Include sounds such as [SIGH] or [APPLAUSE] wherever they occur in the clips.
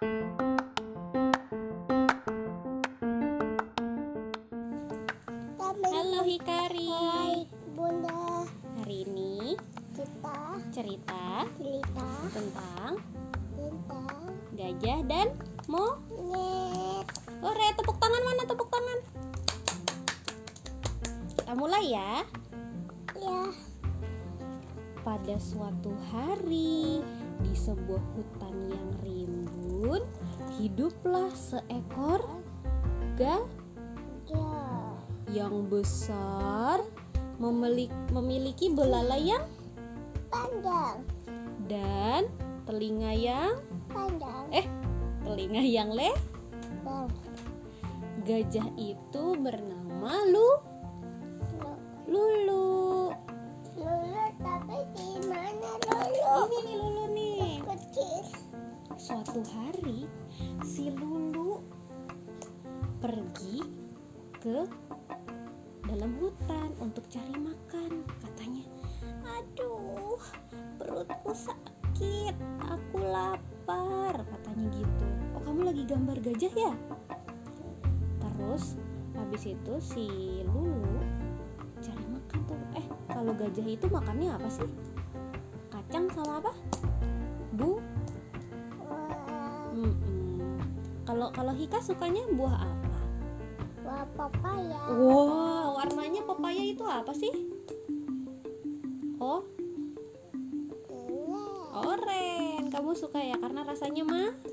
Halo Hikari. Hai Bunda Hari ini kita cerita cerita tentang tentang gajah dan mo. net Ore, tepuk tangan mana tepuk tangan? Kita mulai ya. ya Pada suatu hari di sebuah hutan yang rimbun, hiduplah seekor gajah ya yang besar memiliki, belalai yang panjang. dan telinga yang panjang. Eh telinga yang le gajah itu bernama Lu Lulu suatu hari si Lulu pergi ke dalam hutan untuk cari makan katanya. Aduh perutku sakit aku lapar katanya gitu. Oh kamu lagi gambar gajah ya? Terus habis itu si Lulu cari makan tuh. Eh kalau gajah itu makannya apa sih? Kacang sama apa Kalau Hika sukanya buah apa? wah papaya Wah, warnanya pepaya itu apa sih? Oh, oren. Kamu suka ya karena rasanya manis.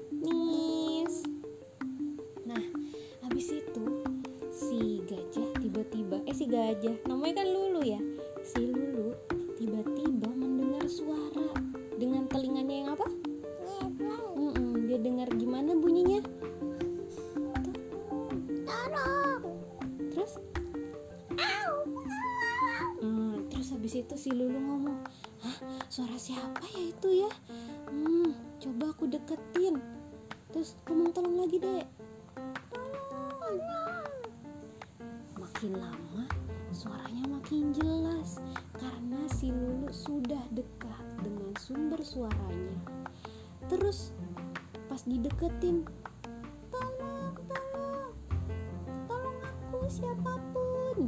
Habis itu si Lulu ngomong, Hah, suara siapa ya itu ya? Hmm, coba aku deketin. Terus ngomong tolong lagi dek. Makin lama suaranya makin jelas karena si Lulu sudah dekat dengan sumber suaranya. Terus pas dideketin, tolong, tolong, tolong aku siapa pun,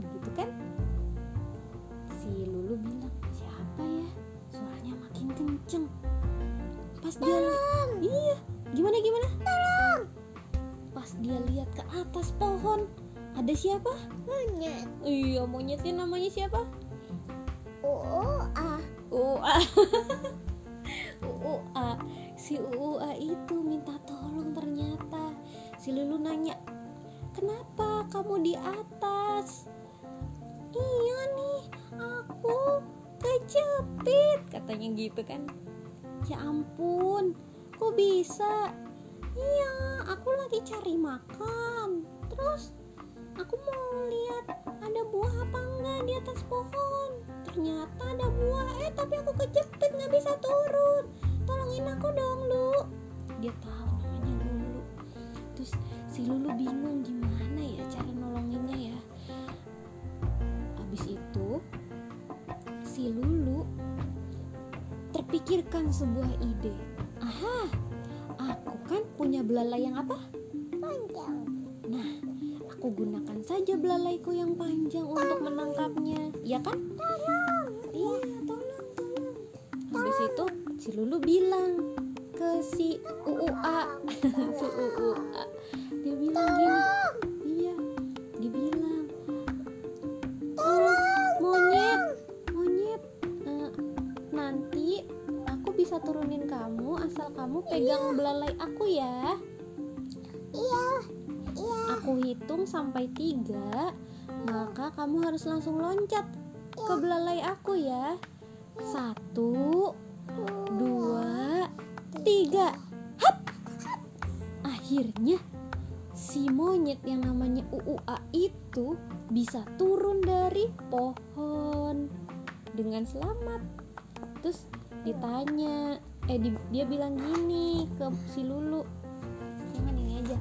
kenceng pas dia iya. Gimana gimana? Tolong. Pas dia lihat ke atas pohon ada siapa? Monyet. Iya monyetnya namanya siapa? Uu ah Ua Ua [LAUGHS] si Ua itu minta tolong ternyata. Si Lulu nanya kenapa kamu di atas? Iya nih aku kejepit katanya gitu kan. Ya ampun kok bisa? Iya aku lagi cari makan. Terus aku mau lihat ada buah apa enggak di atas pohon. Ternyata ada buah. Eh tapi aku kejepit nggak bisa turun. Tolongin aku dong lu. Dia tahu namanya Lulu. Terus si Lulu bingung gimana ya cara terpikirkan sebuah ide aha aku kan punya belalai yang apa panjang Nah, aku gunakan saja belalaiku yang panjang untuk menangkapnya. Ya kan? Tolong. Iya, tolong, tolong. Habis itu si Lulu bilang ke si UUA, [LAUGHS] si UUA. Turunin kamu asal kamu pegang belalai aku ya." iya iya. Aku hitung sampai tiga maka kamu harus langsung loncat ke belalai aku ya. Satu dua tiga. hap! Akhirnya si monyet yang namanya UUA itu bisa turun dari pohon dengan selamat. Terus ditanya eh di- dia bilang gini ke si Lulu. Jangan ini aja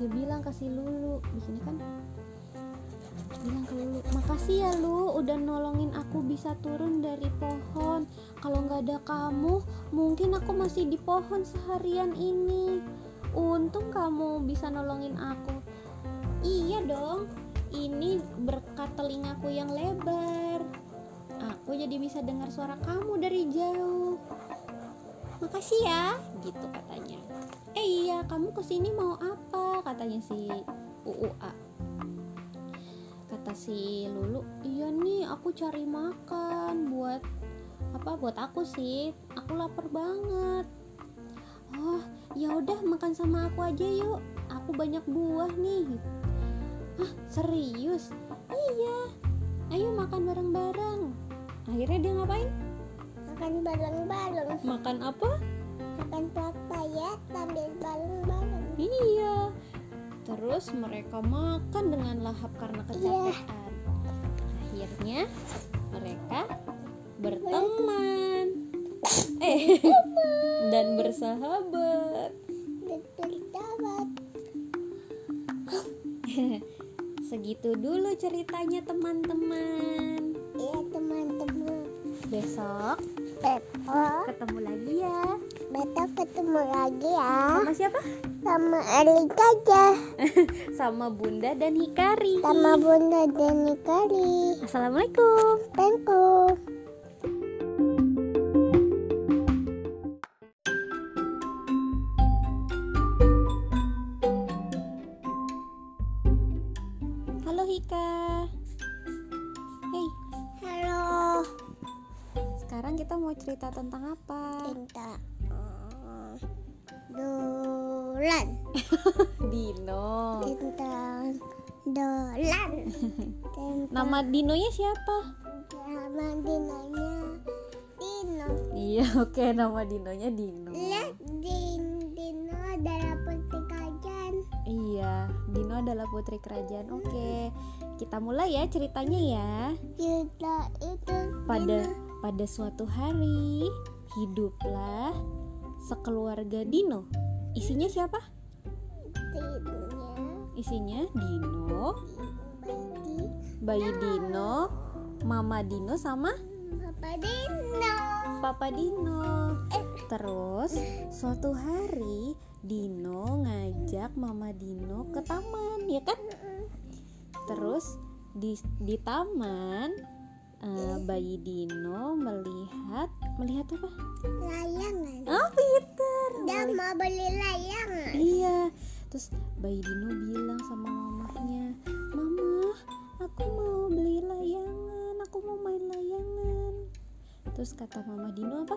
dia bilang ke si Lulu di sini kan? Bilang ke Lulu makasih ya Lu udah nolongin aku bisa turun dari pohon. Kalau nggak ada kamu mungkin aku masih di pohon seharian ini. Untung kamu bisa nolongin aku. Iya dong ini berkat telingaku yang lebar aku jadi bisa dengar suara kamu dari jauh. Makasih ya gitu katanya. Eh iya kamu ke sini mau apa? Katanya si UUA kata si Lulu iya nih aku cari makan buat apa buat aku sih. Aku lapar banget. Oh ya udah makan sama aku aja yuk. Aku banyak buah nih. Ah serius? Iya bareng-bareng. makan apa? Makan papaya sambil bareng-bareng. iya. Terus mereka makan dengan lahap karena kecapean. Akhirnya mereka berteman. Eh dan bersahabat. Betul dapat. segitu dulu ceritanya teman-teman. Iya teman-teman. besok Beto, ketemu lagi ya Beto ketemu lagi ya. sama siapa Sama Elik aja. [LAUGHS] sama Bunda dan Hikari Sama Bunda Deni Kali. Assalamualaikum Thank you. Kita mau cerita tentang apa Cinta. eh, Dolan. [LAUGHS] Dino Cinta. Dolan. [LAUGHS] Cinta. nama Dinonya siapa Nama dinanya Dino. iya [LAUGHS] oke nama Dinonya Dino Lihat Din Dino adalah putri kerajaan. iya Dino adalah putri kerajaan oke kita mulai ya ceritanya ya Cerita itu pada Dino. Pada suatu hari hiduplah sekeluarga Dino. Isinya siapa? Isinya Dino. Bayi bayi Dino. Mama Dino sama Papa Dino. papa Dino. Terus suatu hari Dino ngajak mama Dino ke taman ya kan? Terus di di taman eh, bayi Dino melihat melihat apa Layangan. oh Peter Dia mau beli layangan. Iya, terus bayi Dino bilang sama mamahnya, Mama, aku mau beli layangan, aku mau main layangan. Terus kata mama Dino apa?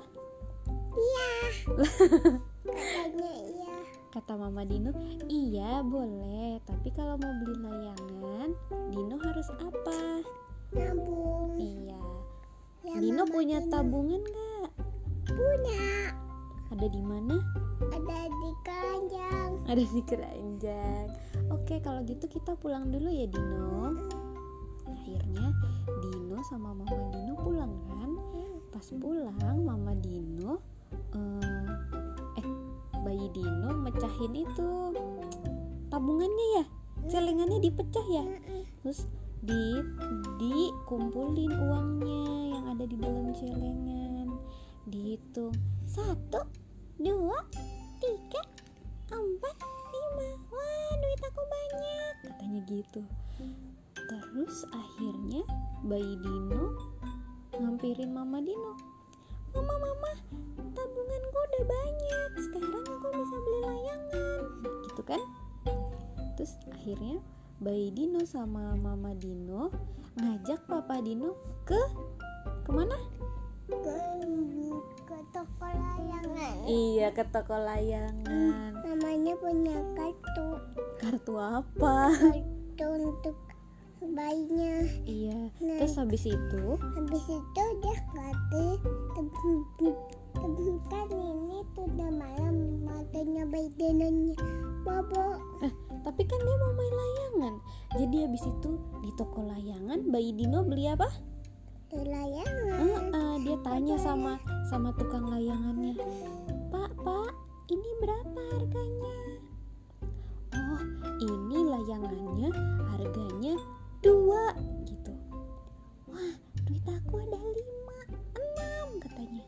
Iya. [LAUGHS] Katanya iya. Kata mama Dino, iya boleh, tapi kalau mau beli layangan, Dino harus apa? Nabung. Iya, Ya, Dino punya Dino. tabungan nggak? Punya. Ada di mana? Ada di keranjang. Ada di keranjang. Oke, kalau gitu kita pulang dulu ya Dino. akhirnya Dino sama Mama Dino pulang kan pas pulang Mama Dino eh, eh bayi Dino mecahin itu tabungannya ya celengannya dipecah ya terus di dikumpulin uangnya yang ada di dalam celengan. Dihitung. Satu dua tiga empat lima. Wah duit aku banyak katanya gitu. Terus akhirnya bayi Dino ngampirin mama Dino. Mama mama tabunganku udah banyak. Sekarang aku bisa beli layangan. Gitu kan? Terus akhirnya bayi Dino sama mama Dino ngajak papa Dino ke ke mana Ke, ke toko layangan. iya ke toko layangan Namanya punya kartu. kartu apa Kartu untuk bayinya. iya Nah. terus habis itu Habis itu dia kata kan ini tuh udah malam matanya bayi denanya bobo tapi kan dia mau main layangan. Jadi habis itu di toko layangan bayi Dino beli apa? Layangan. Eh, eh, dia tanya sama sama tukang layangannya. Pak pak ini berapa harganya? Oh ini layangannya harganya dua gitu. Wah duit aku ada lima enam katanya.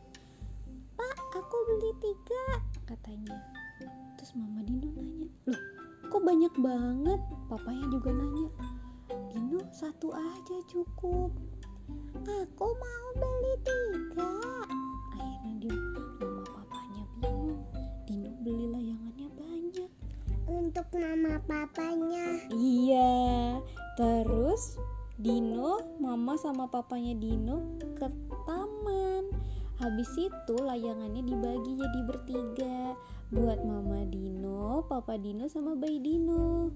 Pak aku beli tiga katanya. Terus mama Dino nanya kok banyak banget? Papanya juga nanya Dino satu aja cukup. Aku mau beli tiga. akhirnya dia mama papanya bingung. Dino beli layangannya banyak. Untuk mama papanya. iya. Terus Dino mama sama papanya Dino ke taman. Habis itu layangannya dibagi jadi bertiga buat mama Dino papa Dino sama bayi Dino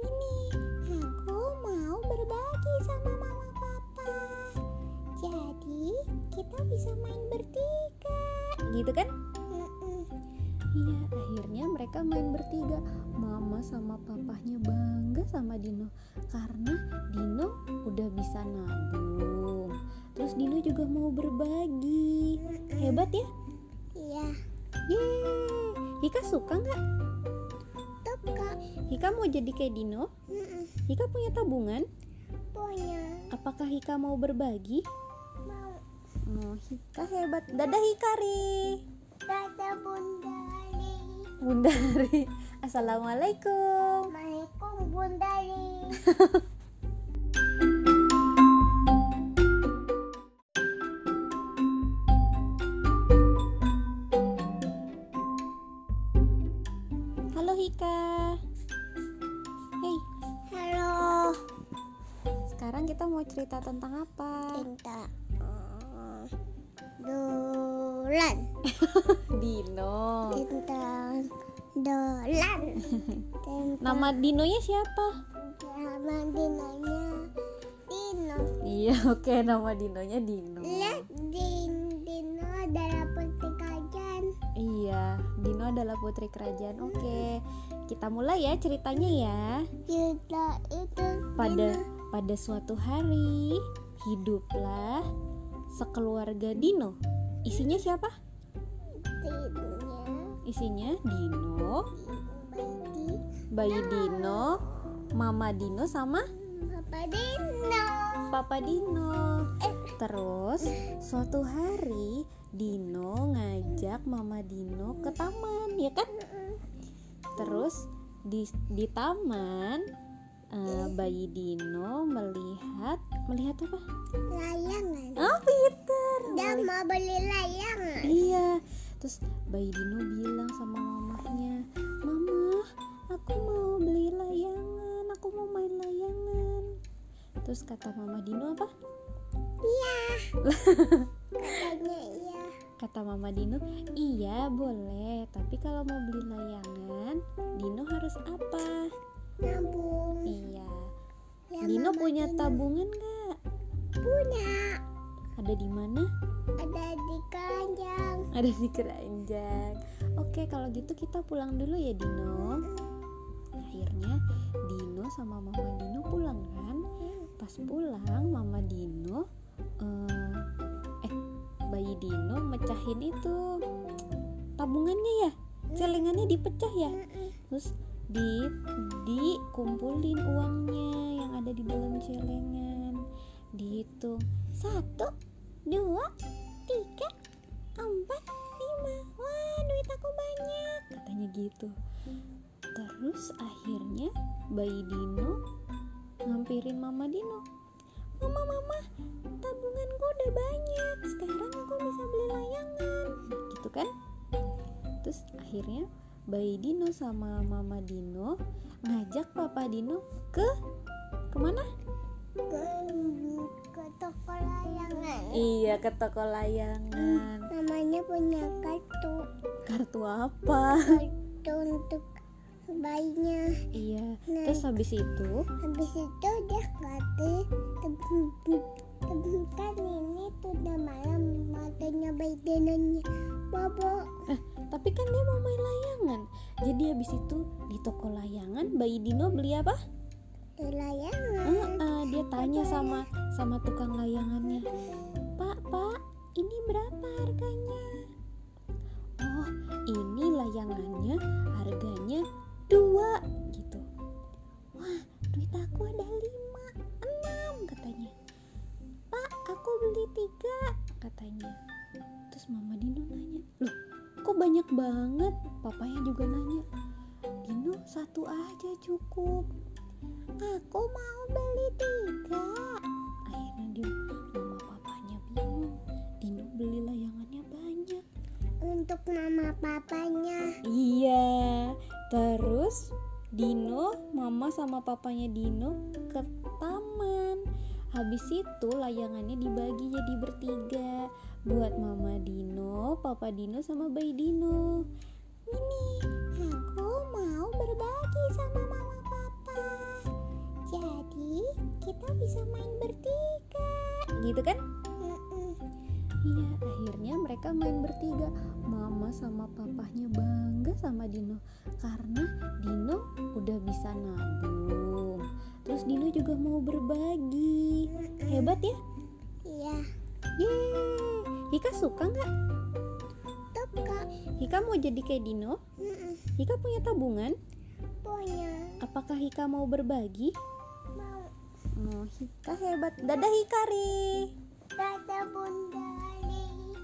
Ini aku mau berbagi sama mama papa. Jadi kita bisa main bertiga. gitu kan. Iya, akhirnya mereka main bertiga. Mama sama papahnya bangga sama Dino karena Dino udah bisa nabung. Terus Dino juga mau berbagi. Hebat ya? Hika suka nggak? Tuh kak. Hika mau jadi kayak Dino? Mm-mm. Hika punya tabungan? Punya. Apakah Hika mau berbagi? Mau. Oh, Hika hebat. Dadah Hikari. Dadah bunda Li. Bundari. Assalamualaikum. Assalamualaikum bunda Li. [LAUGHS] Dolan. [LAUGHS] Nama Dinonya siapa? Nama dinanya Dino. Iya, [LAUGHS] oke nama Dinonya Dino. Lihat Din Dino adalah putri kerajaan. Iya, Dino adalah putri kerajaan. Oke. Kita mulai ya ceritanya ya. Cerita itu Pada Dino. pada suatu hari hiduplah sekeluarga Dino. Isinya siapa? Dinonya Isinya Dino, Bayi Dino, mama Dino sama Papa Dino. Papa Dino. Terus suatu hari Dino ngajak Mama Dino ke taman, ya kan? Terus di di taman eh, bayi Dino melihat melihat apa? Layangan. Oh, Peter. Dia mau beli layangan. Iya. Terus bayi Dino bilang sama mamahnya, "Mama, aku mau beli layangan. Aku mau main layangan." Terus kata Mama Dino apa? Iya. Katanya [LAUGHS] iya. Kata Mama Dino, iya boleh, tapi kalau mau beli layangan, Dino harus apa? Nabung. Iya, Ya, Dino punya Dino tabungan nggak? Punya. Ada di mana? Ada di keranjang. Ada di keranjang. Oke, kalau gitu kita pulang dulu ya Dino. Akhirnya Dino sama Mama Dino pulang kan? Pas pulang, Mama Dino, eh, eh bayi Dino mecahin itu tabungannya ya, celengannya dipecah ya. terus di dikumpulin uangnya yang ada di dalam celengan dihitung satu gitu. Terus akhirnya bayi Dino ngampirin mama Dino. Mama mama tabunganku udah banyak sekarang aku bisa beli layangan gitu kan. Terus akhirnya bayi Dino sama mama Dino ngajak papa Dino ke ke mana? Ke, ke toko layangan. iya ke toko layangan. Namanya punya kartu. kartu apa? Kartu untuk bayinya. iya Nah. terus habis itu? Habis itu dia kata temukan ini tuh udah malam matanya bayi denanya bobo. Tapi kan dia mau main layangan. Jadi habis itu di toko layangan bayi Dino beli apa? Layangan. Eh, eh, dia tanya sama sama tukang layangannya. Pak pak ini berapa harganya ini layangannya harganya dua gitu. Wah duit aku ada lima enam katanya. Pak aku beli tiga katanya. Terus mama Dino nanya loh kok banyak banget? Papanya juga nanya Dino satu aja cukup. Aku mau beli tiga. Papanya Dino ke taman habis itu layangannya dibagi jadi bertiga buat mama Dino papa Dino sama bayi Dino Ini aku mau berbagi sama mama papa. Jadi kita bisa main bertiga. gitu kan. Iya, akhirnya mereka main bertiga. Mama sama papahnya bangga sama Dino karena Dino udah bisa nabung. Terus Dino juga mau berbagi. Hebat ya? Iya. Yeay. Hika suka nggak? Tuh kak. Hika mau jadi kayak Dino? Mm-mm. Hika punya tabungan? Punya. Apakah Hika mau berbagi? Mau. Oh, Hika hebat. Dadah Hikari. Dadah bunda.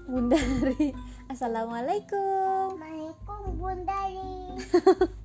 Li. Bundari. Assalamualaikum. Assalamualaikum bunda. Li. [LAUGHS]